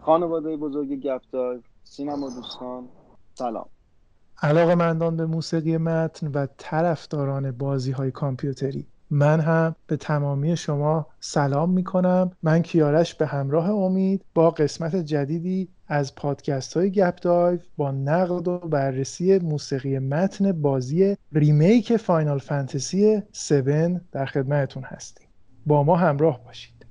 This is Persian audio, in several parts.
خانواده بزرگ گپ سینما دوستان سلام. علاقه مندان به موسیقی متن و طرفداران بازی های کامپیوتری. من هم به تمامی شما سلام می کنم من کیارش به همراه امید با قسمت جدیدی از پادکست های گپ دایو با نقد و بررسی موسیقی متن بازی remake Final Fantasy 7 در خدمتتون هستیم. با ما همراه باشید.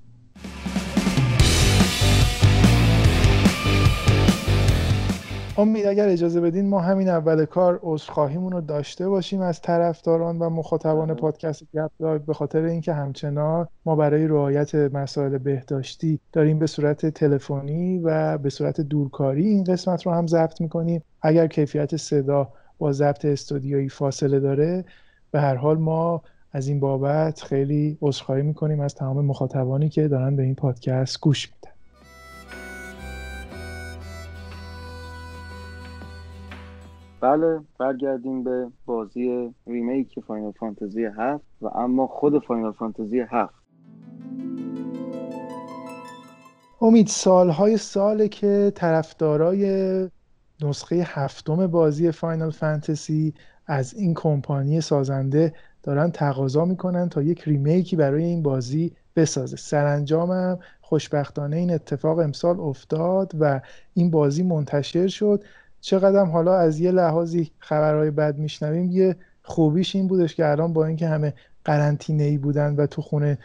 امید اگر اجازه بدین ما همین اول کار عذرخواهیمون رو داشته باشیم از طرفداران و مخاطبان بله. پادکست گپ به خاطر اینکه همچنان ما برای رعایت مسائل بهداشتی داریم به صورت تلفنی و به صورت دورکاری این قسمت رو هم ضبط می‌کنیم اگر کیفیت صدا با ضبط استودیویی فاصله داره به هر حال ما از این بابت خیلی عذرخواهی می‌کنیم از تمام مخاطبانی که دارن به این پادکست گوش میدن بله برگردیم به بازی remake Final Fantasy هفت و اما خود Final Fantasy هفت. امید سالهای ساله که طرفدارای نسخه هفتم بازی فاینال فانتزی از این کمپانی سازنده دارن تقاضا می‌کنن تا یک ریمیکی برای این بازی بسازه. سرانجامم خوشبختانه این اتفاق امسال افتاد و این بازی منتشر شد. چقدر حالا از یه لحاظی خبرهای بد میشنویم یه خوبیش این بودش که الان با اینکه همه قرنطینه ای بودن و تو خونه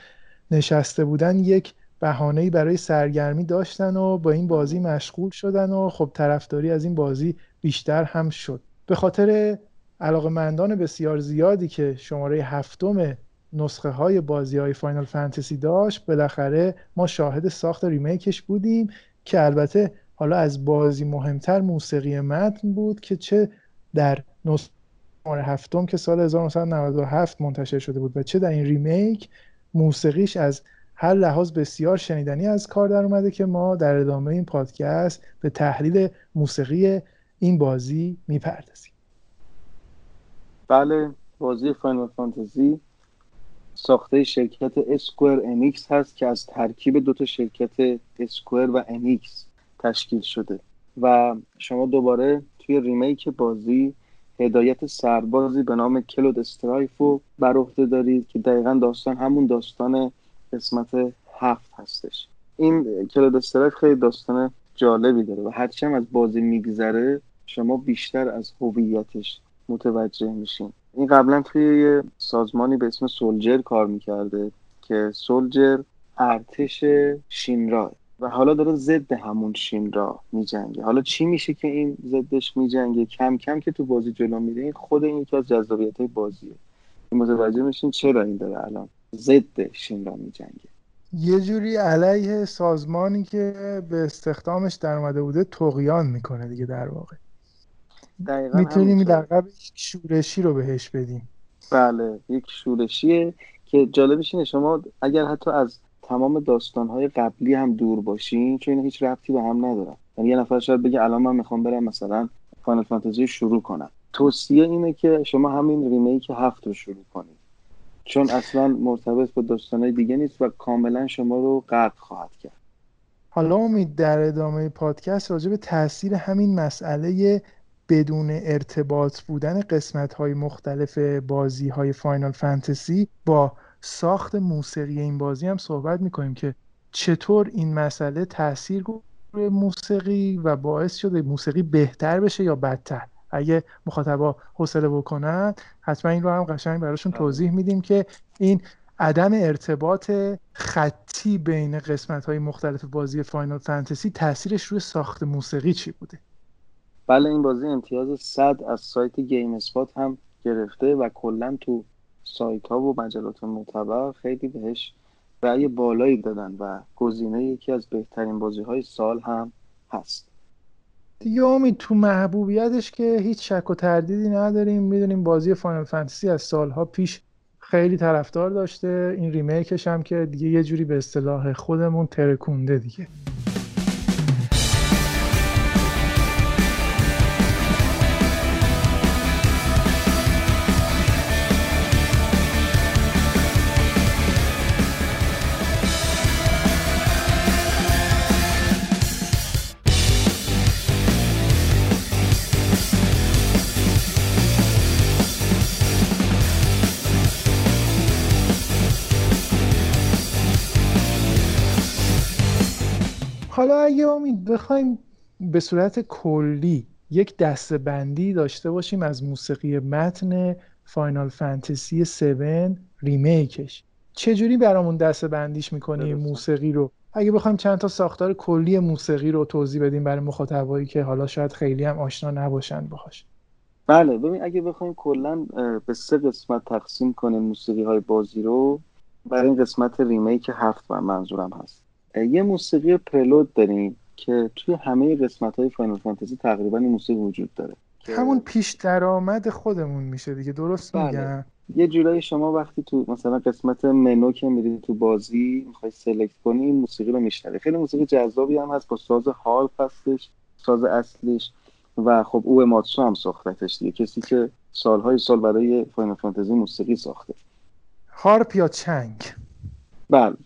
نشسته بودن یک بهانه‌ای برای سرگرمی داشتن و با این بازی مشغول شدن و خب طرفداری از این بازی بیشتر هم شد. به خاطر علاقه مندان بسیار زیادی که شماره هفتم نسخه های بازی های Final Fantasy داشت بالاخره ما شاهد ساخت remake ش بودیم که البته حالا از بازی مهمتر موسیقی متن بود که چه در نسخه هفتم که سال 1997 منتشر شده بود و چه در این remake موسیقیش از هر لحاظ بسیار شنیدنی از کار در اومده که ما در ادامه این پادکست به تحلیل موسیقی این بازی می‌پردازیم. بله بازی Final Fantasy ساخته شرکت Square Enix هست که از ترکیب دو تا شرکت Square و Enix تشکیل شده. و شما دوباره توی remake بازی هدایت سربازی به نام Cloud Strife رو بر عهده دارید که دقیقا داستان همون داستان قسمت هفت هستش. این کلود استرایف خیلی داستان جالبی داره و هرچی هم از بازی میگذره شما بیشتر از هویتش متوجه میشین. این قبلا توی یه سازمانی به اسم سولجر کار می‌کرده که سولجر ارتش شینراه و حالا داره ضد همون شین را میجنگه. حالا چی میشه که این ضدش میجنگه؟ کم کم که تو بازی جلو میره این خود این یکی از جذابیت های بازیه متوجه میشین چرا این داره الان ضد شین را میجنگه. یه جوری علیه سازمانی که به استخدامش در اومده بوده تقیان می‌کنه دیگه در واقع. می‌تونیم لقب یک شورشی رو بهش بدیم. بله یک شورشیه که جالبش اینه شما اگر حتی از تمام داستانهای قبلی هم دور باشین چون هیچ ربطی به هم ندارن. یعنی یه نفر شاید بگه الان من می‌خوام برم مثلا Final Fantasy شروع کنم. توصیه اینه که شما همین remake هفت رو شروع کنید. چون اصلا مرتبط با داستانهای دیگه نیست و کاملا شما رو غرق خواهد کرد. حالا امید در ادامه پادکست راجع به تاثیر همین مسئله بدون ارتباط بودن قسمت های مختلف بازی های Final Fantasy با ساخت موسیقی این بازی هم صحبت می‌کنیم که چطور این مسئله تاثیر روی موسیقی و باعث شده موسیقی بهتر بشه یا بدتر اگه مخاطبا حوصله بکنن حتما این رو هم قشنگ براشون بله. توضیح میدیم که این عدم ارتباط خطی بین قسمت های مختلف بازی فاینال فانتزی تاثیرش روی ساخت موسیقی چی بوده بله این بازی امتیاز 100 از سایت گیم اسپات هم گرفته و کلا تو سایت ها و مجلات معتبر خیلی بهش رأی بالایی دادن و گزینه یکی از بهترین بازی های سال هم هست. دیگه امید تو محبوبیتش که هیچ شک و تردیدی نداریم. می‌دونیم بازی فاینال فانتزی از سالها پیش خیلی طرفدار داشته. این ریمیکش هم که دیگه یه جوری به اصطلاح خودمون ترکونده دیگه. حالا اگه امید بخوایم به صورت کلی یک دستبندی داشته باشیم از موسیقی متن فاینال فانتزی 7 ریمیکش. چجوری برامون دسته بندیش می‌کنیم موسیقی رو؟ اگه بخوایم چند تا ساختار کلی موسیقی رو توضیح بدیم برای مخاطبایی که حالا شاید خیلی هم آشنا نباشن باهاش. بله ببین اگه بخوایم کلا به سه قسمت تقسیم کنیم موسیقی های بازی رو برای این قسمت remake هفت من منظورم هست. یه موسیقی prelude داریم که توی همه قسمت های Final Fantasy تقریبا این موسیقی وجود داره. همون پیش درآمد خودمون میشه دیگه درست بله. میگم؟ یه جورایی شما وقتی تو مثلا قسمت منو که میرید تو بازی می‌خوای select کنی این موسیقی رو میشنوی. خیلی موسیقی جذابی هم هست با ساز harp هستش ساز اصلیش و خب اوئماتسو هم ساختتش دیگه. کسی که سالهای سال برای Final Fantasy موسیقی ساخته. هارپ یا چنگ؟ بله.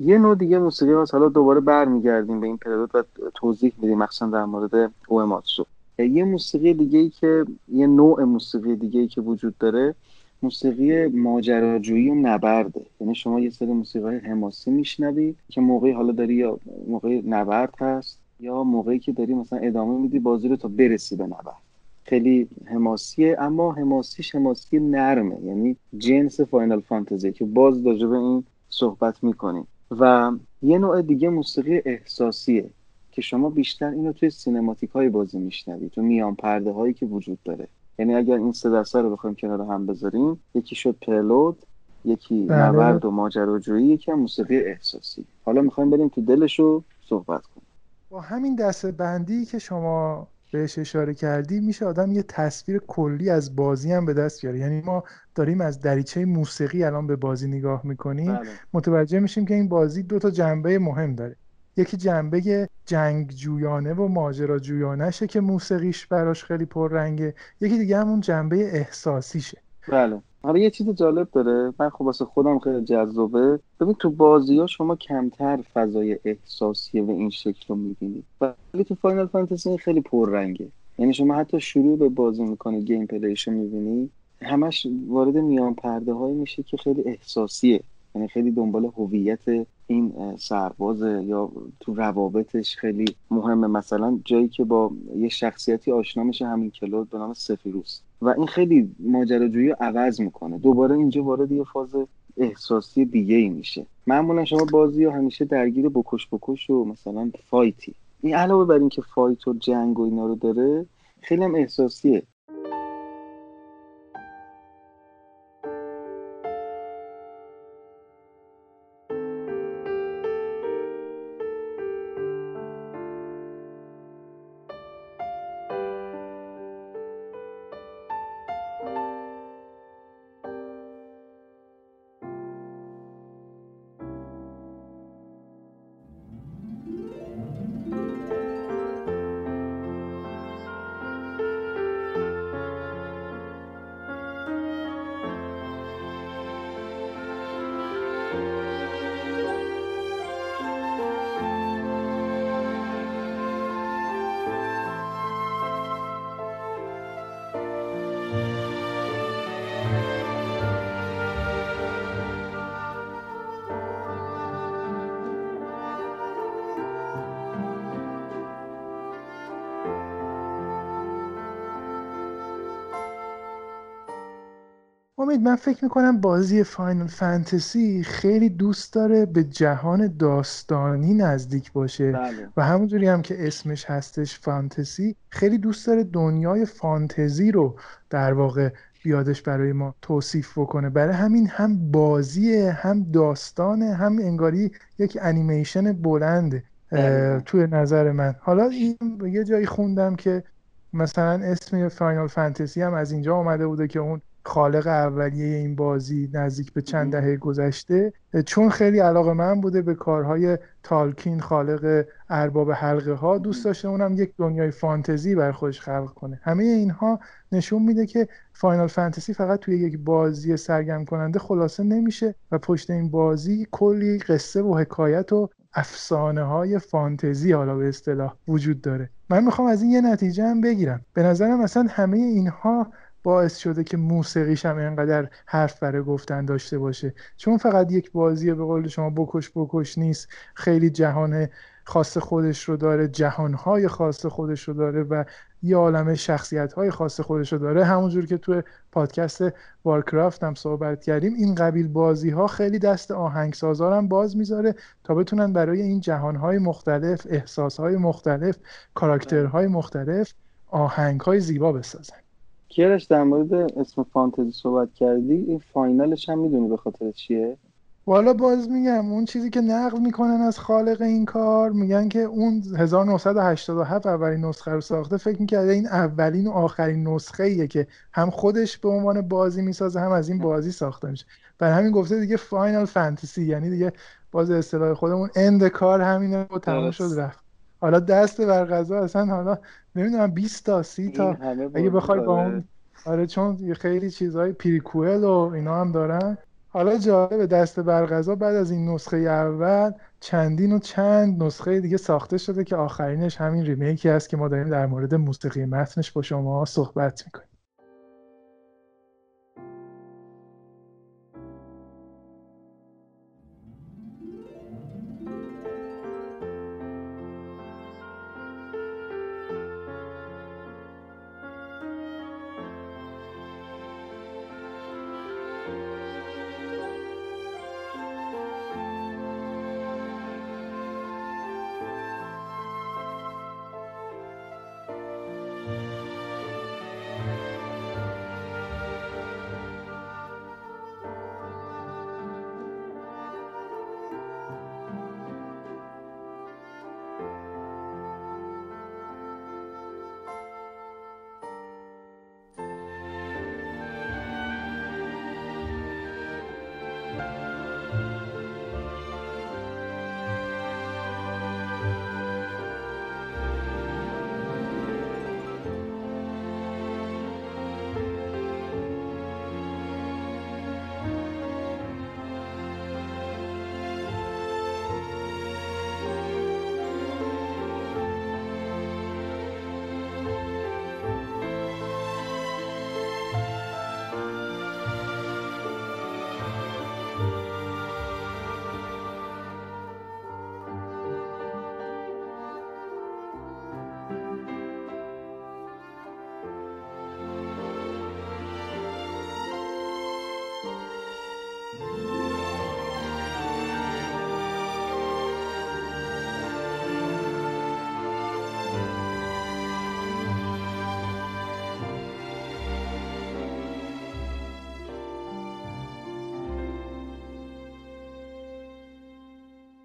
یه نوع دیگه موسیقی هست حالا دوباره برمیگردیم به این پرودوت و توضیح میدیم مخصوصا در مورد او ماتسو. یه موسیقی دیگه ای که یه نوع موسیقی دیگه ای که وجود داره موسیقی ماجراجویی و نبرده. یعنی شما یه سری موسیقی های حماسی میشنوی که موقعی حالا داری یا موقع نبرد هست یا موقعی که داری مثلا ادامه میدی بازی رو تا برسی به نبرد. خیلی حماسیه اما حماسیش حماسی نرمه. یعنی جنس فاینال فانتزی که باز راجع به این صحبت می‌کنیم. و یه نوع دیگه موسیقی احساسیه که شما بیشتر اینو توی سینماتیک های بازی میشنوید تو میان پرده هایی که وجود داره. یعنی اگر این سه دسته رو بخوایم کنار هم بذاریم یکی شد پرلود یکی بله. نبرد و ماجراجویی یکی هم موسیقی احساسی. حالا می‌خوایم بریم تو دلش رو صحبت کنیم. با همین دسته بندی که شما بهش اشاره کردی میشه آدم یه تصویر کلی از بازی هم به دست بیاره. یعنی ما داریم از دریچه موسیقی الان به بازی نگاه می‌کنیم بله. متوجه میشیم که این بازی دو تا جنبه مهم داره. یکی جنبه جنگ جویانه و ماجرا جویانشه که موسیقیش براش خیلی پررنگه. یکی دیگه همون جنبه احساسیشه. بله. حالا یه چیز جالب داره. من خب واسه خودم خیلی جذابه. ببین تو بازی ها شما کمتر فضای احساسی و این شکل رو می‌بینید ولی تو فاینال فانتزی خیلی پررنگه. یعنی شما حتی شروع به بازی می‌کنه گیم پلیشو می‌بینی همش وارد میان پرده هایی میشه که خیلی احساسیه. یعنی خیلی دنبال هویت این سرباز یا تو روابطش خیلی مهمه. مثلا جایی که با یه شخصیتی آشنا میشه همین کلود به نام سفیروس. و این خیلی ماجراجویی رو عوض می‌کنه. دوباره اینجا وارد یه فاز احساسی دیگه ای میشه. معمولا شما بازی همیشه درگیر بکش بکش و مثلا فایتی. این علاوه بر اینکه فایت و جنگ و اینا رو داره خیلی هم احساسیه. امید من فکر می‌کنم بازی Final Fantasy خیلی دوست داره به جهان داستانی نزدیک باشه بله. و همونجوری هم که اسمش هستش فانتزی خیلی دوست داره دنیای فانتزی رو در واقع بیادش برای ما توصیف بکنه برای همین هم بازی هم داستان هم انگاری یک انیمیشن بلنده. توی نظر من حالا این یه جایی خوندم که مثلا اسم فاینال فانتزی هم از اینجا آمده بوده که اون خالق اولیه این بازی نزدیک به چند دهه گذشته چون خیلی علاقه من بوده به کارهای تالکین خالق ارباب حلقه ها دوست داشته اونم یک دنیای فانتزی بر خودش خلق کنه. همه اینها نشون میده که فاینال فانتزی فقط توی یک بازی سرگرم کننده خلاصه نمیشه و پشت این بازی کلی قصه و حکایت و افسانه های فانتزی حالا به اصطلاح وجود داره. من می‌خوام از این یه نتیجه هم بگیرم. به نظرم مثلا همه اینها باعث شده که موسیقیش هم اینقدر حرف برای گفتن داشته باشه. چون فقط یک بازی به قول شما بکش بکش نیست خیلی جهان خاص خودش رو داره جهانهای خاص خودش رو داره و یه عالم شخصیت های خاص خودش رو داره. همونجور که توی پادکست وارکرافت هم صحبت کردیم این قبیل بازی ها خیلی دست آهنگسازا هم باز می‌ذاره تا بتونن برای این جهان های مختلف احساس های مختلف کاراکترهای مختلف آهنگ های زیبا بسازن. کیرش در مورد اسم فانتزی صحبت کردی؟ این فاینالش هم می‌دونی به خاطر چیه؟ والا باز میگم اون چیزی که نقل می‌کنن از خالق این کار میگن که اون 1987 اولین نسخه رو ساخته. فکر می‌کرده این اولین و آخرین نسخه ایه که هم خودش به عنوان بازی می‌سازه هم از این بازی ساخته میشه. برای همین گفته دیگه فاینال فانتزی یعنی دیگه باز اصطلاح خودمون اند کار همینه و تمام شد رفت. حالا دست بر غذا اصلا حالا نمی‌دونم 20 تا 30 تا. اگه بخوای با اون آره چون خیلی چیزهای پریکوئل و اینا هم دارن. حالا جالب دست برغذا بعد از این نسخه اول چندین و چند نسخه دیگه ساخته شده که آخرینش همین ریمیکی هست که ما داریم در مورد موسیقی متنش با شما صحبت می‌کنیم.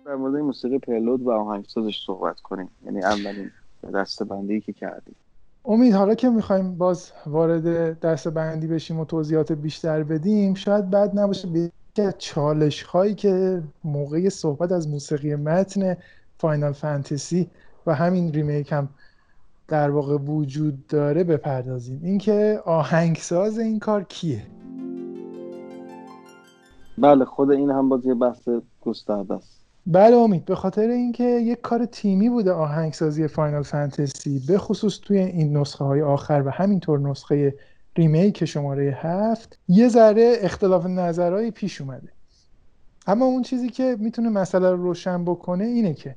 در مورد موسیقی پرلود و آهنگسازش صحبت کنیم. یعنی اولین دسته بندی که کردیم. امید حالا که می‌خوایم باز وارد دست بندی بشیم و توضیحات بیشتر بدیم شاید بعد نباشه. به چالش هایی که موقع صحبت از موسیقی متن فاینال فانتزی و همین ریمیک هم در واقع وجود داره بپردازیم. اینکه آهنگساز این کار کیه؟ بله خود این هم باز یه بحث گسترده است. بله امید به خاطر اینکه یک کار تیمی بوده آهنگسازی Final Fantasy به خصوص توی این نسخه های آخر و همینطور نسخه remake شماره هفت یه ذره اختلاف نظرهایی پیش اومده. اما اون چیزی که می‌تونه مسئله رو روشن بکنه اینه که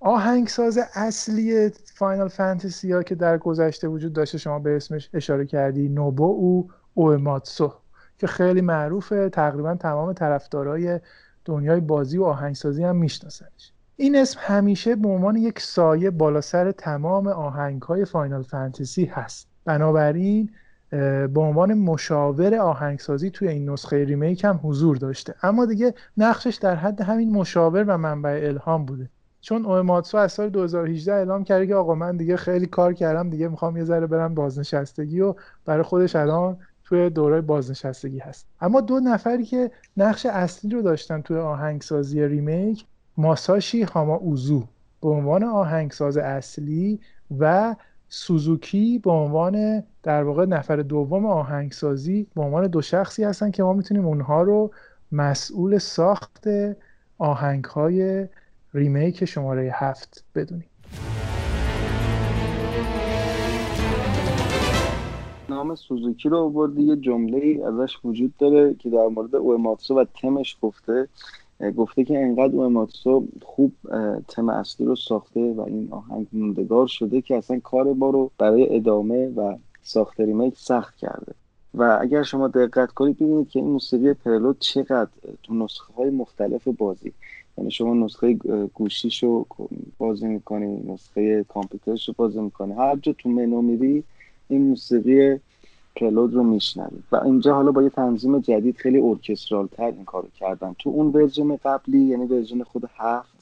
آهنگساز اصلی Final Fantasy ها که در گذشته وجود داشته شما به اسمش اشاره کردی نوبوئو اوئماتسو که خیلی معروفه تقریبا تمام طرفدارای دنیای بازی و آهنگسازی هم میشناسنش. این اسم همیشه به عنوان یک سایه بالا سر تمام آهنگ های فاینال فانتزی هست. بنابراین به عنوان مشاور آهنگسازی توی این نسخه ریمیک هم حضور داشته. اما دیگه نقشش در حد همین مشاور و منبع الهام بوده. چون اوماتسو از سال 2018 اعلام کرده که آقا من دیگه خیلی کار کردم دیگه می‌خوام یه ذره برم بازنشستگی و برای خودش الان توی دوره بازنشستگی هست. اما دو نفری که نقش اصلی رو داشتن توی آهنگسازی ریمیک ماساشی هاما اوزو به عنوان آهنگساز اصلی و سوزوکی به عنوان در واقع نفر دوم آهنگسازی به عنوان دو شخصی هستن که ما می‌تونیم اونها رو مسئول ساخت آهنگ های ریمیک شماره هفت بدونیم. نام سوزوکی رو بردی یه جمله ای ازش وجود داره که در مورد اوماتسو و تمش گفته. گفته که انقدر اوماتسو خوب تم اصلی رو ساخته و این آهنگ موندگار شده که اصلا کار ما رو برای ادامه و ساخت ریمیک سخت کرده. و اگر شما دقت کنید ببینید که این موسیقی پرلود چقدر تو نسخه های مختلف بازی. یعنی شما نسخه گوشیش رو بازی می‌کنی نسخه کامپیوترش رو بازی می‌کنی. هر جا تو منو میری این موسیقی Prelude رو میشنوید. و اینجا حالا با یه تنظیم جدید خیلی ارکسترال تر این کارو کردن. تو اون version قبلی یعنی version خود هفت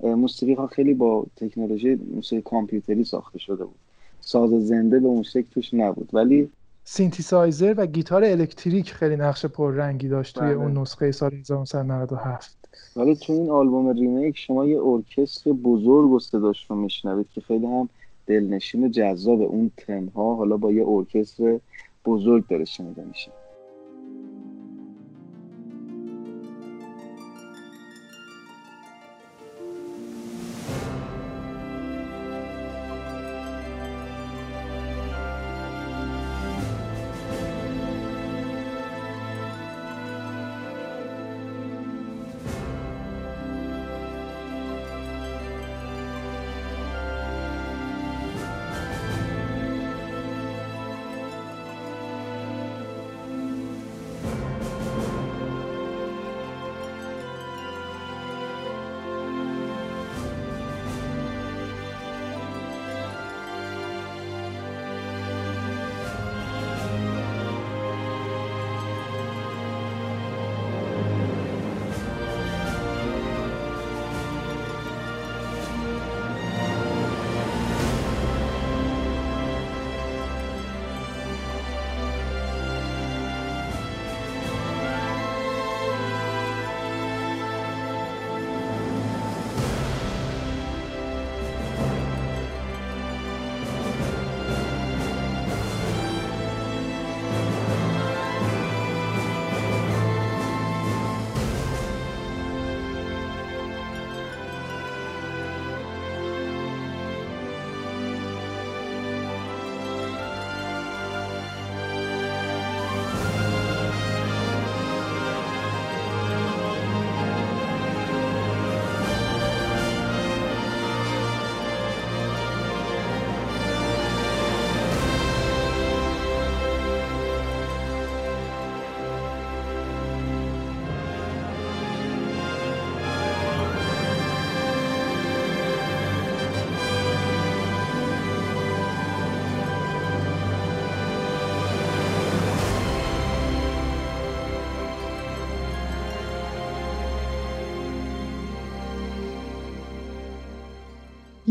موسیقی ها خیلی با تکنولوژی موسیقی کامپیوتری ساخته شده بود. ساز زنده به اون شکل توش نبود. ولی سینتیسایزر و گیتار الکتریک خیلی نقش پررنگی داشت توی بله. اون نسخه سال 1997 ولی تو این آلبوم remake شما یه ارکستر بزرگ و صداش رو میشنوید که خیلی هم دلنشین و جذاب اون تنها حالا با یه ارکستر بزرگ داره شنیده میشه.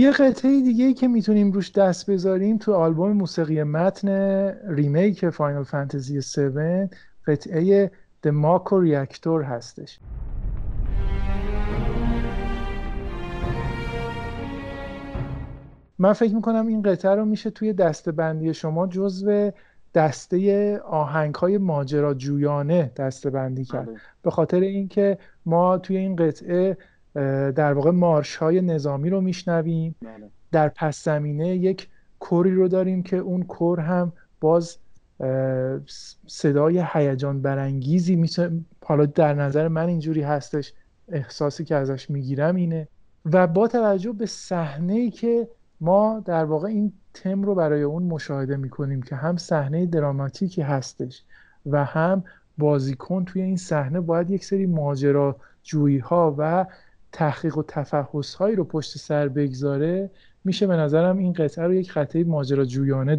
یه قطعه دیگه که می‌تونیم روش دست بذاریم تو آلبوم موسیقی متن ریمیک فاینال فانتزی 7 قطعه Mako ریاکتور هستش من فکر می‌کنم این قطعه رو میشه توی دستبندی شما جزو دسته آهنگ های ماجراجویانه دسته کرد بله. به خاطر اینکه ما توی این قطعه در واقع مارش های نظامی رو میشنویم بله. در پس زمینه یک کوری رو داریم که اون کور هم باز صدای هیجان برانگیزی میشه حالا در نظر من اینجوری هستش احساسی که ازش می‌گیرم اینه و با توجه به صحنه ای که ما در واقع این تم رو برای اون مشاهده می‌کنیم که هم صحنه دراماتیکی هستش و هم بازیکن توی این صحنه باید یک سری ماجرا جویی ها و تحقیق و تفحص هایی رو پشت سر بگذاره میشه به نظرم این قطعه رو یک قطعه ماجراجویانه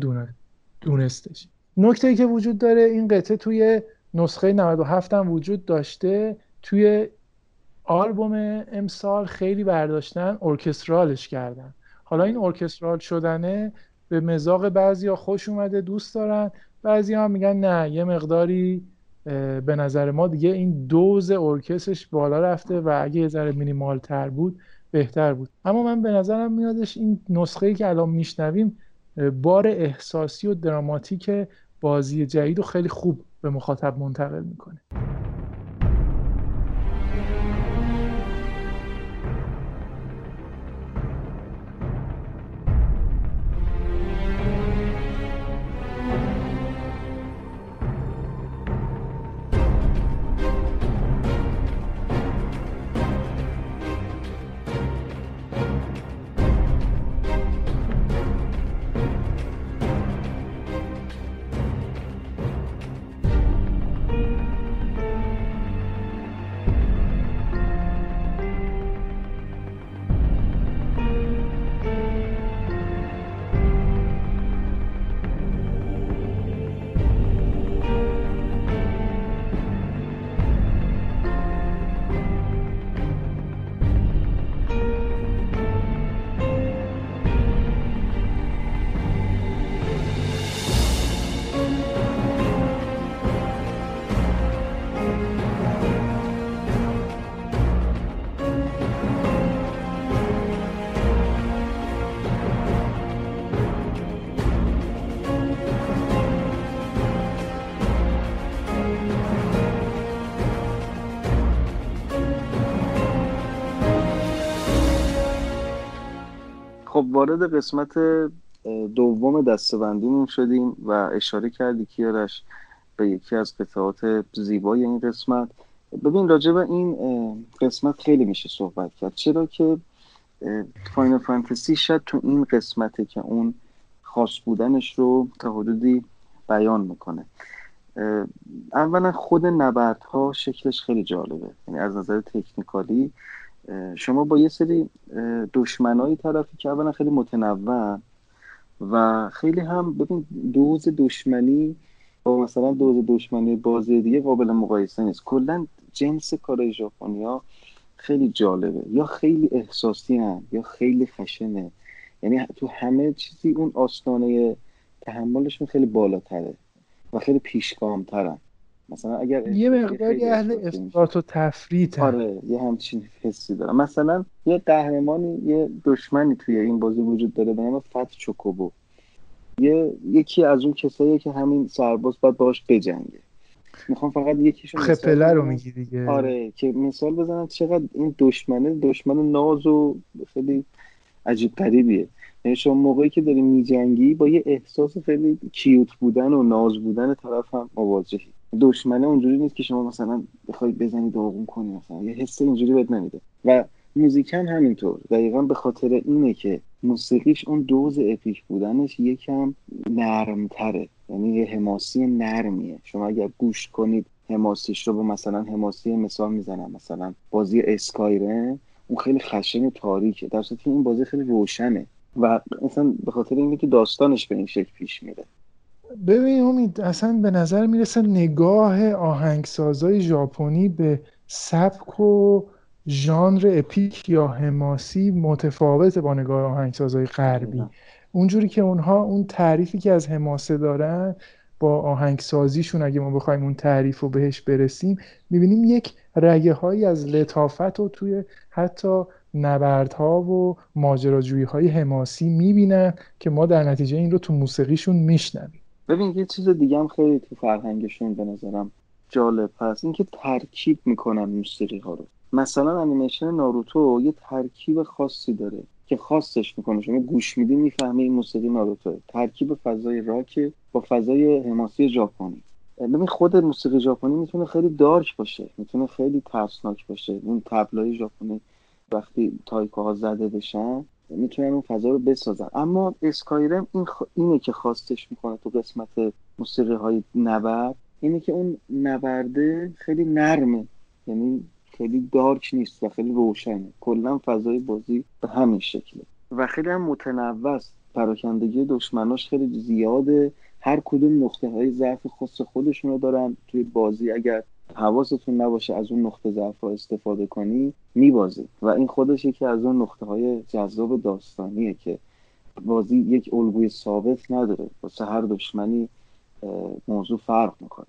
دونستش. نکته ای که وجود داره این قطعه توی نسخه 97 هم وجود داشته. توی آلبوم امسال خیلی برداشتن ارکسترالش کردن. حالا این ارکسترال شدنه به مزاق بعضی خوش اومده دوست دارن. بعضی ها میگن نه یه مقداری به نظر ما دیگه این دوز ارکسترش بالا رفته و اگه یه ذره مینیمال تر بود بهتر بود. اما من به نظرم میادش این نسخه ای که الان میشنویم بار احساسی و دراماتیک بازی جدید و خیلی خوب به مخاطب منتقل می‌کنه. وارد قسمت دوم دستبندیمون شدیم و اشاره کردی کیارش به یکی از قطعات زیبای این قسمت. ببین راجع به این قسمت خیلی میشه صحبت کرد. چرا که فاینل فانتزی شاید تو این قسمته که اون خاص بودنش رو تا حدودی بیان می‌کنه. اولا خود نبردها شکلش خیلی جالبه. یعنی از نظر تکنیکالی شما با یه سری دشمنایی طرفی که اولا خیلی متنوع. و خیلی هم ببین دوز دشمنی با مثلا دوز دشمنی بازی دیگه قابل مقایسه نیست. کلا جنس کارهای ژاپنیا خیلی جالبه. یا خیلی احساسی هم یا خیلی خشنه. یعنی تو همه چیزی اون آستانه تحملشون خیلی بالاتره و خیلی پیشگامترن. مثلا اگر یه مقداری اهل افراط و تفریط آره یه همچین حسی دارم. مثلا یه قهرمانی یه دشمنی توی این بازی وجود داره به نام فت چوکوبو. یه یکی از اون کسایی که همین سرباز باید باش بجنگه. می‌خوام فقط یکیشون خپله رو میگی دیگه. آره که مثال بزنم چقدر این دشمنه دشمن ناز و خیلی عجیب قریبیه یعنی شما موقعی که داری میجنگی با یه احساس خیلی کیوت بودن و ناز بودن طرف هم مواجهی دشمنه اونجوری نیست که شما مثلا بخوای بزنی داغون کنی مثلا. یه حس اینجوری بهت نمیده. و موزیک هم همینطور. دقیقا به خاطر اینه که موسیقیش اون دوز اپیک بودنش یکم نرمتره. یعنی یه حماسی نرمیه. شما اگر گوش کنید حماسیش رو با مثلا حماسی مثال می‌زنم. مثلا بازی اسکایرن اون خیلی خشن تاریکه. در که این بازی خیلی روشنه. و مثلا به خاطر اینه که داستانش به این شکل پیش میره. ببین امید اصلا به نظر می‌رسه نگاه آهنگسازای ژاپنی به سبک و ژانر اپیک یا حماسی متفاوته با نگاه آهنگسازای غربی. اونجوری که اونها اون تعریفی که از حماسه دارن با آهنگسازیشون اگه ما بخوایم اون تعریف رو بهش برسیم می‌بینیم یک رگه هایی از لطافت رو توی حتی نبردها و ماجراجویی های حماسی می‌بینن که ما در نتیجه این رو تو موسیقیشون میشنویم. ببین یه چیز دیگه هم خیلی تو فرهنگشون به نظرم جالب هست. اینکه ترکیب می‌کنن موسیقی ها رو. مثلا انیمیشن ناروتو یه ترکیب خاصی داره که خاصش می‌کنه. شما گوش میدی می‌فهمی این موسیقی ناروتو. ترکیب فضای راک با فضای حماسی ژاپنی. ببین خود موسیقی ژاپنی می‌تونه خیلی دارک باشه. می‌تونه خیلی ترسناک باشه. اون تبلای ژاپنی وقتی تایکوها زده بشن می‌تونن اون فضا رو بسازن. اما اسکایرم این اینه که خواستش می‌کنه تو قسمت موسیقی های نبرد اینه که اون نبرده خیلی نرمه. یعنی خیلی دارک نیست و خیلی روشنه. کلا فضای بازی به همین شکله. و خیلی هم متنوع است. پراکندگی دشمناش خیلی زیاده. هر کدوم نقطه های ضعف خاص خودشون رو دارن. توی بازی اگر حواستون نباشه از اون نقطه ضعف استفاده کنی میبازی. و این خودش یکی از اون نقطه های جذاب داستانیه که بازی یک الگوی ثابت نداره. واسه هر دشمنی موضوع فرق می‌کنه.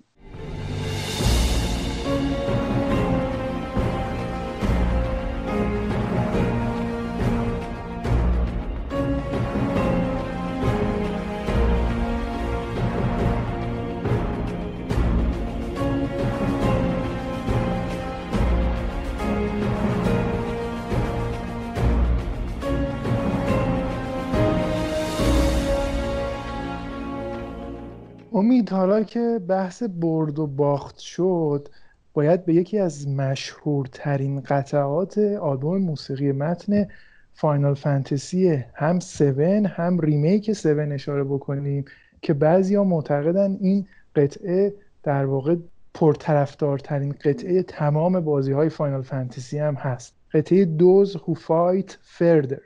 امید حالا که بحث برد و باخت شد باید به یکی از مشهورترین قطعات آلبوم موسیقی متن Final Fantasy هم 7 هم remake 7 اشاره بکنیم که بعضیا معتقدن این قطعه در واقع پرطرفدارترین قطعه تمام بازی های Final Fantasy هم هست. قطعه Those Who Fight Further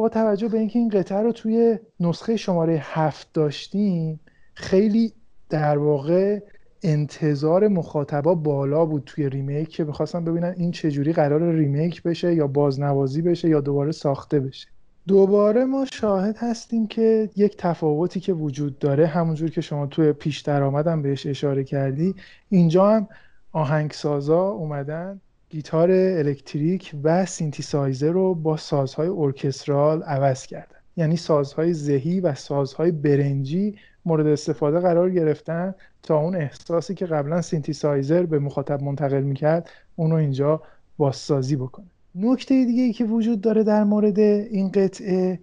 با توجه به اینکه این قطعه رو توی نسخه شماره هفت داشتیم خیلی در واقع انتظار مخاطبا بالا بود توی ریمیک که می‌خواستم ببینن این چجوری قرار ریمیک بشه یا بازنوازی بشه یا دوباره ساخته بشه. دوباره ما شاهد هستیم که یک تفاوتی که وجود داره همونجور که شما توی پیش درآمدم بهش اشاره کردی اینجا هم آهنگسازا اومدن گیتار الکتریک و سینتیسایزر رو با سازهای ارکسترال عوض کردن. یعنی سازهای زهی و سازهای برنجی مورد استفاده قرار گرفتن تا اون احساسی که قبلا سینتیسایزر به مخاطب منتقل می‌کرد اونو اینجا بازسازی بکنه. نکته دیگه ای که وجود داره در مورد این قطعه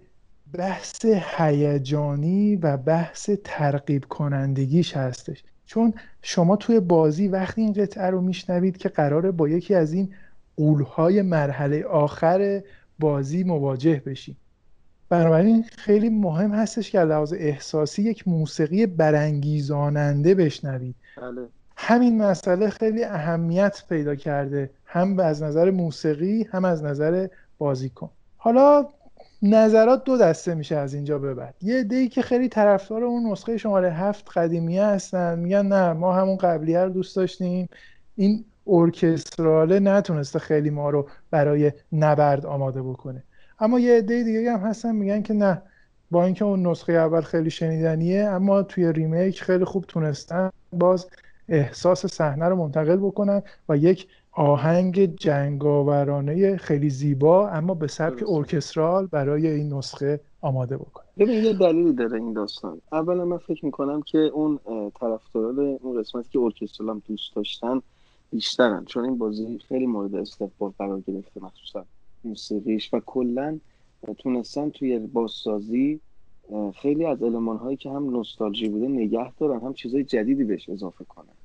بحث هیجانی و بحث ترغیب کنندگیش هستش. چون شما توی بازی وقتی این قطعه رو میشنوید که قراره با یکی از این قولهای مرحله آخر بازی مواجه بشید بنابراین خیلی مهم هستش که لحاظ احساسی یک موسیقی برانگیزاننده بشنوید. بله. همین مسئله خیلی اهمیت پیدا کرده هم از نظر موسیقی هم از نظر بازیکن. حالا نظرات دو دسته میشه از اینجا به بعد. یه دی که خیلی طرفدار اون نسخه شماره هفت قدیمیه هستن. میگن نه ما همون قبلیه رو دوست داشتیم. این ارکستراله نتونسته خیلی ما رو برای نبرد آماده بکنه. اما یه عده دیگه هم هستن میگن که نه با اینکه اون نسخه اول خیلی شنیدنیه اما توی ریمیک خیلی خوب تونستن باز احساس صحنه رو منتقل بکنن و یک آهنگ جنگاورانه خیلی زیبا اما به سبک ارکسترال برای این نسخه آماده بکنه. ببین یه دلیلی داره این داستان. اولا من فکر می‌کنم که اون طرفداران اون قسمتی که ارکسترال هم دوست داشتن بیشترن چون این بازی خیلی مورد استقبال قرار گرفته مخصوصا موسیقیش. و کلا تونستن توی بازسازی خیلی از علمان هایی که هم نوستالژی بوده نگه دارن هم چیزای جدیدی بهش اضافه کنن.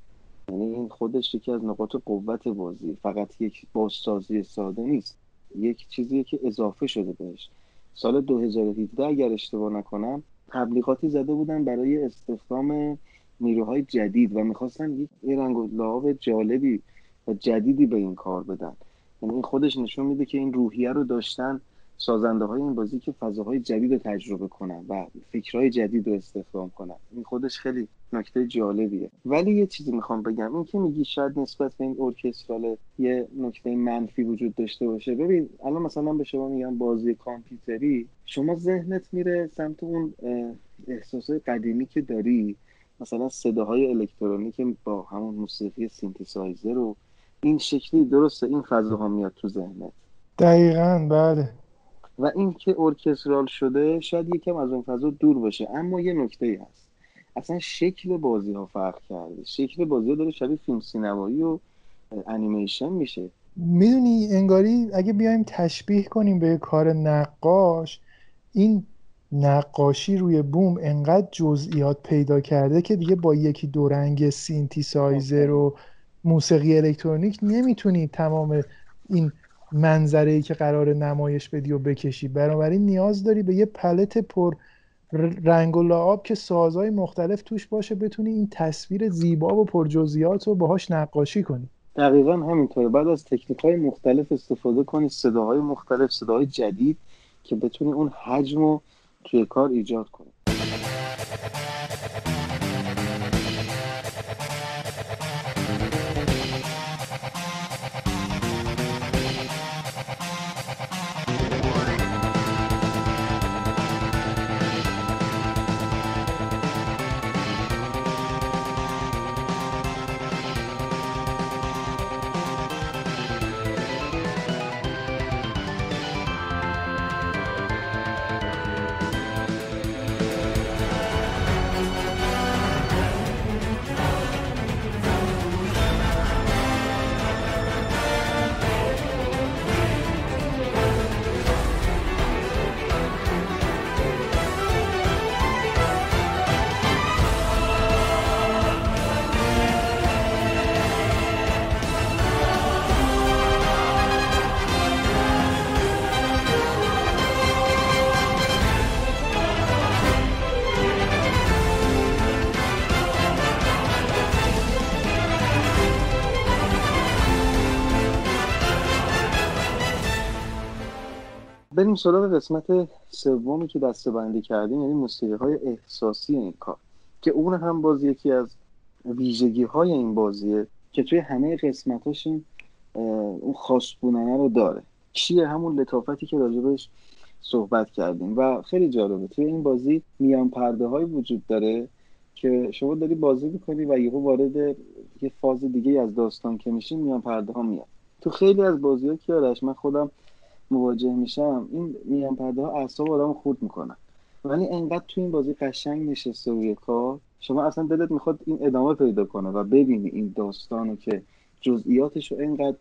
یعنی این خودش یکی از نقاط قوت بازی. فقط یک بازسازی ساده نیست. یک چیزی که اضافه شده بهش. سال 2017 اگر اشتباه نکنم تبلیغاتی زده بودن برای استخدام نیروهای جدید و می‌خواستن یک رنگ و جالبی و جدیدی به این کار بدن. یعنی این خودش نشون میده که این روحیه رو داشتن سازنده های این بازی که فضاهای جدید رو تجربه کنن و فکرهای جدید رو استخدام کنن. این خودش خیلی نکته جالبیه. ولی یه چیزی می‌خوام بگم این که میگی شاید نسبت به این ارکسترال یه نکته منفی وجود داشته باشه. ببین الان مثلا به شما میگم بازی کامپیوتری شما ذهنت میره سمت اون احساس قدیمی که داری. مثلا صداهای الکترونیک با همون موسیقی سینتسایزر و این شکلی درسته این فضاها میاد تو ذهنت. دقیقا بله. و این که ارکسترال شده شاید یکم از اون فضا دور باشه. اما یه نکته ای هست. اصلا شکل بازی ها فرق کرده. شکل بازی ها داره شبیه فیلم سینمایی و انیمیشن میشه. می‌دونی انگاری اگه بیایم تشبیه کنیم به کار نقاش این نقاشی روی بوم انقدر جزئیات پیدا کرده که دیگه با یکی دو رنگ سینتیسایزر و موسیقی الکترونیک نمی‌تونی تمام این منظره ای که قرار نمایش بدی و بکشی. بنابراین نیاز داری به یه پلت پر رنگ و لعاب که سازهای مختلف توش باشه بتونی این تصویر زیبا و پر جزئیات رو باهاش نقاشی کنی. دقیقا همینطوره. باید از تکنیک های مختلف استفاده کنی صداهای مختلف صداهای جدید که بتونی اون حجم رو توی کار ایجاد کنی. بریم سراغ قسمت سومی که دسته بندی کردیم یعنی موسیقی های احساسی این کار که اون هم باز یکی از ویژگی های این بازیه که توی همه قسمتاش اون خاص رو داره. چیه؟ همون لطافتی که راجبش صحبت کردیم. و خیلی جالبه توی این بازی میان پرده های وجود داره که شما داری بازی می‌کنی و یهو وارد یه فاز دیگه از داستان که میشین میان پرده ها میاد تو خیلی از بازی ها که من خودم مواجه میشم این میان پرده ها اعصاب آدم خورد می‌کنن ولی انقدر تو این بازی قشنگ نشسته روی کار شما اصلا دلت می‌خواد این ادامه پیدا کنه و ببینی این داستانو که جزئیاتش رو اینقدر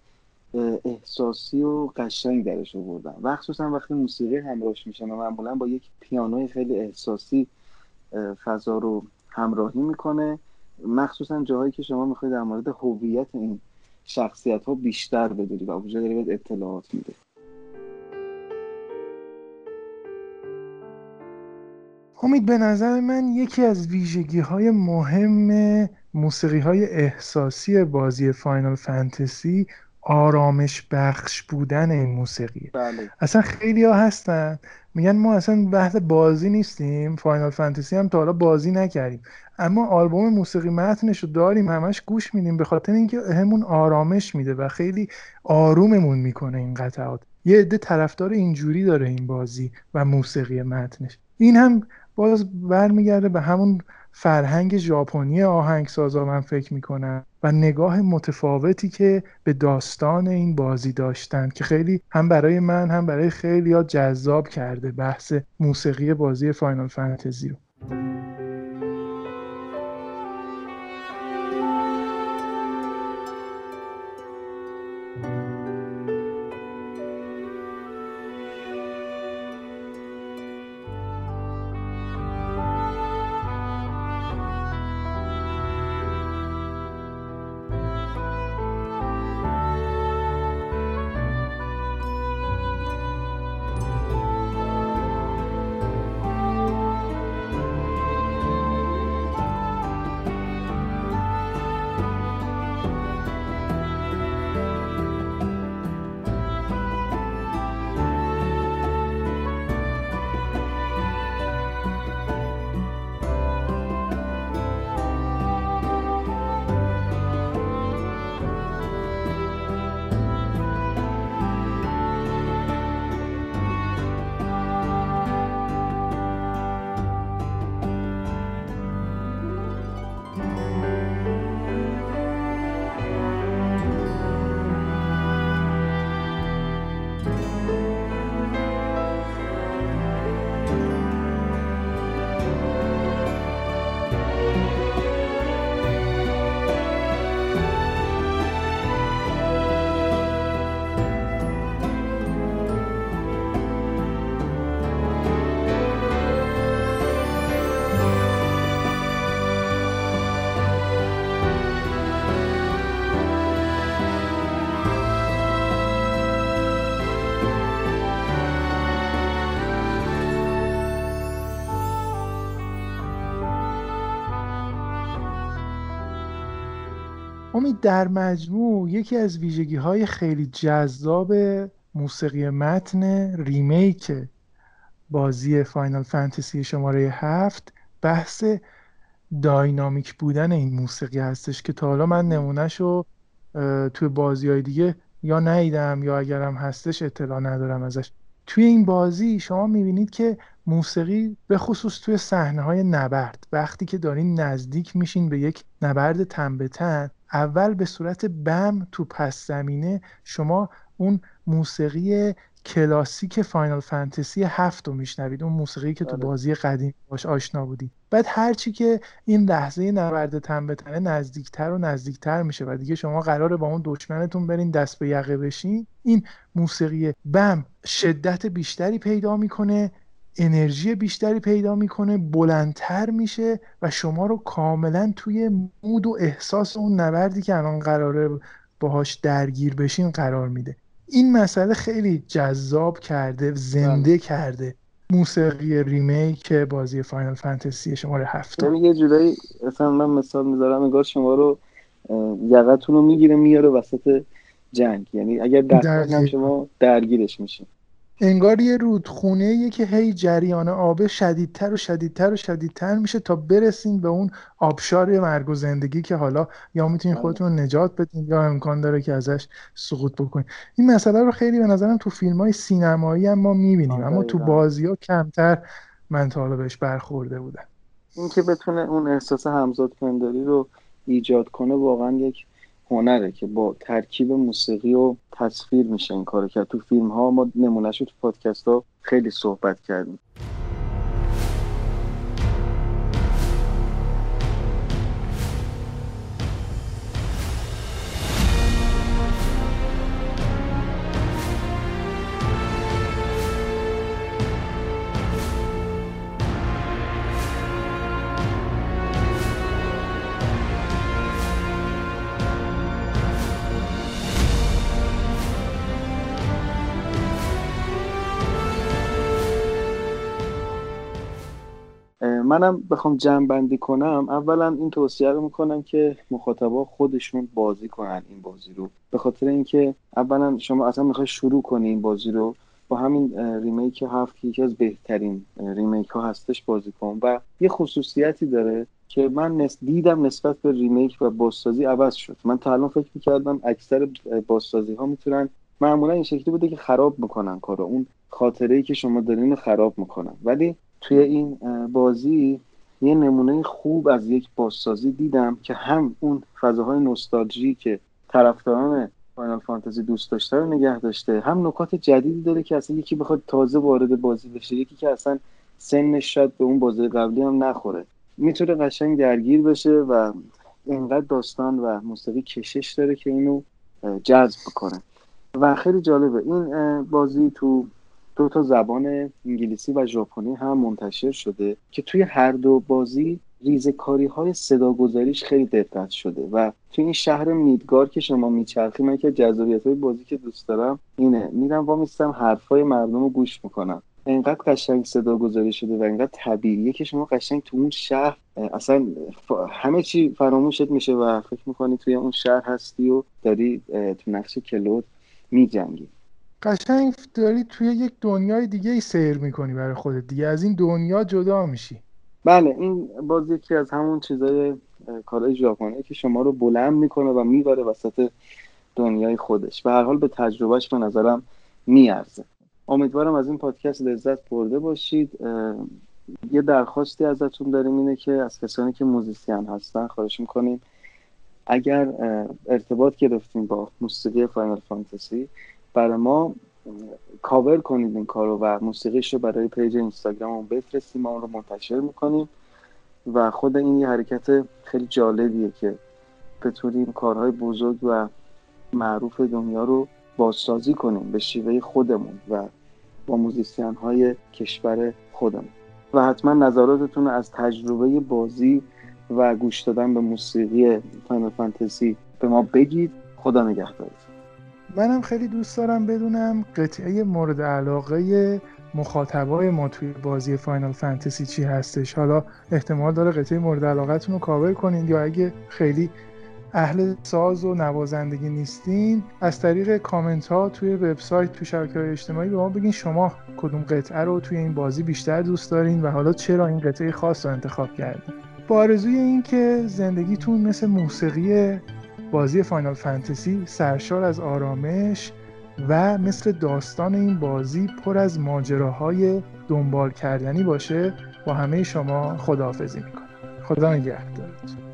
احساسی و قشنگ درش آوردن. و خصوصا وقتی موسیقی همراهش میشن و معمولا با یک پیانوی خیلی احساسی فضا رو همراهی می‌کنه. مخصوصا جاهایی که شما می‌خواید در مورد هویت این شخصیت ها بیشتر بدونی و اونجا داره اطلاعات میده امید به نظر من یکی از ویژگی های مهم موسیقی های احساسی بازی فاینال فانتزی آرامش بخش بودن این موسیقی بله. اصلا خیلی ها هستن. میگن ما اصلا بحث بازی نیستیم. فاینال فانتزی هم تا حالا بازی نکردیم. اما آلبوم موسیقی متنش رو داریم. همش گوش میدیم. به خاطر اینکه همون آرامش میده و خیلی آروممون می‌کنه این قطعات. یه عده طرفدار اینجوری داره این بازی و موسیقی متنش. این هم باز برمیگرده به همون فرهنگ ژاپنی آهنگسازا من فکر می‌کنم و نگاه متفاوتی که به داستان این بازی داشتن که خیلی هم برای من هم برای خیلی جذاب کرده بحث موسیقی بازی فاینال فانتزی رو. امید در مجموع یکی از ویژگی های خیلی جذاب موسیقی متن ریمیک بازی فاینال فانتزی شماره هفت بحث داینامیک بودن این موسیقی هستش که تا حالا من نمونهش رو توی بازی های دیگه یا نیدم یا اگرم هستش اطلاع ندارم ازش. توی این بازی شما می‌بینید که موسیقی به خصوص توی صحنه های نبرد وقتی که دارین نزدیک میشین به یک نبرد تن به تن اول به صورت بم تو پس زمینه شما اون موسیقی کلاسیک فاینال فانتزی هفت رو میشنوید اون موسیقی که تو بله. بازی قدیم باش آشنا بودی بعد هرچی که این لحظه نبرد تن به تنه نزدیکتر و نزدیکتر میشه و دیگه شما قراره با اون دشمنتون برین دست به یقه بشین این موسیقی بم شدت بیشتری پیدا می‌کنه انرژی بیشتری پیدا می‌کنه بلندتر میشه و شما رو کاملا توی مود و احساس اون نبردی که الان قراره باهاش درگیر بشین قرار میده. این مسئله خیلی جذاب کرده زنده بله. کرده. موسیقی ریمیک بازی فاینال فانتزی شماره هفت یعنی یه جورایی مثلا من مثال می‌ذارم انگار شما رو یقتون رو می‌گیره میاره وسط جنگ. یعنی اگر دست شما درگیرش میشین. انگار یه رودخونه که هی جریان آب شدیدتر و شدیدتر و شدیدتر میشه تا برسیم به اون آبشار مرگ و زندگی که حالا یا می‌تونین بله. خودتون نجات بدین یا امکان داره که ازش سقوط بکنین. این مسئله رو خیلی به نظرم تو فیلم های سینمایی هم ما می‌بینیم اما تو بازی ها کمتر من تا حالا بهش برخورده بودم. اینکه بتونه اون احساس همزاد پنداری رو ایجاد کنه واقعا یک هنره که با ترکیب موسیقی و تصویر میشه این کارو کرد. تو فیلم ها ما نمونهش تو پادکست ها خیلی صحبت کردیم. منم بخوام جمع بندی کنم اولا این توصیه رو می‌کنم که مخاطبا خودشون بازی کنن این بازی رو. به خاطر اینکه اولا شما اصلا می‌خوای شروع کنی این بازی رو با همین remake هفت که یکی از بهترین remake ها هستش بازی کن. و یه خصوصیتی داره که من دیدم نسبت به remake و بازسازی عوض شد. من تا الان فکر می‌کردم اکثر بازسازی ها می‌تونن معمولا این شکلی بوده که خراب می‌کنن کارو. اون خاطره ای که شما دارین خراب می‌کنن. ولی توی این بازی یه نمونه خوب از یک بازسازی دیدم که هم اون فضاهای نوستالژی که طرفداران فاینال فانتزی دوست داشته رو نگه داشته هم نکات جدیدی داره که اصلا یکی بخواد تازه وارد بازی بشه یکی که اصلا سنش شاید به اون بازی قبلی هم نخوره. می‌تونه قشنگ درگیر بشه و اینقدر داستان و موسیقی کشش داره که اینو جذب کنه و خیلی جالبه این بازی تو دو تا زبان انگلیسی و ژاپنی هم منتشر شده که توی هر دو بازی ریزکاری های صدا گذاریش خیلی دقت شده و توی این شهر میدگار که شما میچرخی من که جذابیت های بازی که دوست دارم اینه. میرم وا میستم حرفای مردم رو گوش می‌کنم. انقدر قشنگ صدا گذاری شده و انقدر طبیعیه که شما قشنگ تو اون شهر اصلا همه چی فراموشت میشه و فکر می‌کنی توی اون شهر هستی و داری تو نقش کلود میجنگی. قشنگ داری توی یک دنیای دیگه ای سیر می‌کنی برای خودت دیگه. از این دنیا جدا میشی. بله این باز یکی از همون چیزای کارهای ژاپنی که شما رو بلند می‌کنه و می‌بره وسط دنیای خودش. و هر حال به تجربهش به نظرم میارزه. امیدوارم از این پادکست لذت برده باشید. یه درخواستی ازتون داریم اینه که از کسانی که موزیسین هستن خواهش می‌کنیم. اگر ارتباط گرفتیم با موسیقی Final Fantasy برای ما کاور کنید این کارو و موسیقیش رو برای page اینستاگرام بفرستیم. ما اون رو منتشر می‌کنیم و خود این یه حرکت خیلی جالبیه که بتونیم کارهای بزرگ و معروف دنیا رو بازسازی کنیم به شیوه خودمون و با musician های کشور خودمون. و حتما نظراتتون از تجربه بازی و گوش دادن به موسیقی Final Fantasy به ما بگید. خدا نگهدارتون. منم خیلی دوست دارم بدونم قطعه مورد علاقه مخاطبای ما توی بازی Final Fantasy چی هستش. حالا احتمال داره قطعه مورد علاقتون رو کاور کنین یا اگه خیلی اهل ساز و نوازندگی نیستین از طریق کامنت ها توی وبسایت توی شبکه های اجتماعی به ما بگین شما کدوم قطعه رو توی این بازی بیشتر دوست دارین و حالا چرا این قطعه خاص رو انتخاب کردین. با آرزوی این که زندگیتون مثل موسیقی بازی فاینال فانتزی سرشار از آرامش و مثل داستان این بازی پر از ماجراهای دنبال کردنی باشه. با همه شما خداحافظی می‌کنم. خدا نگهدارتون.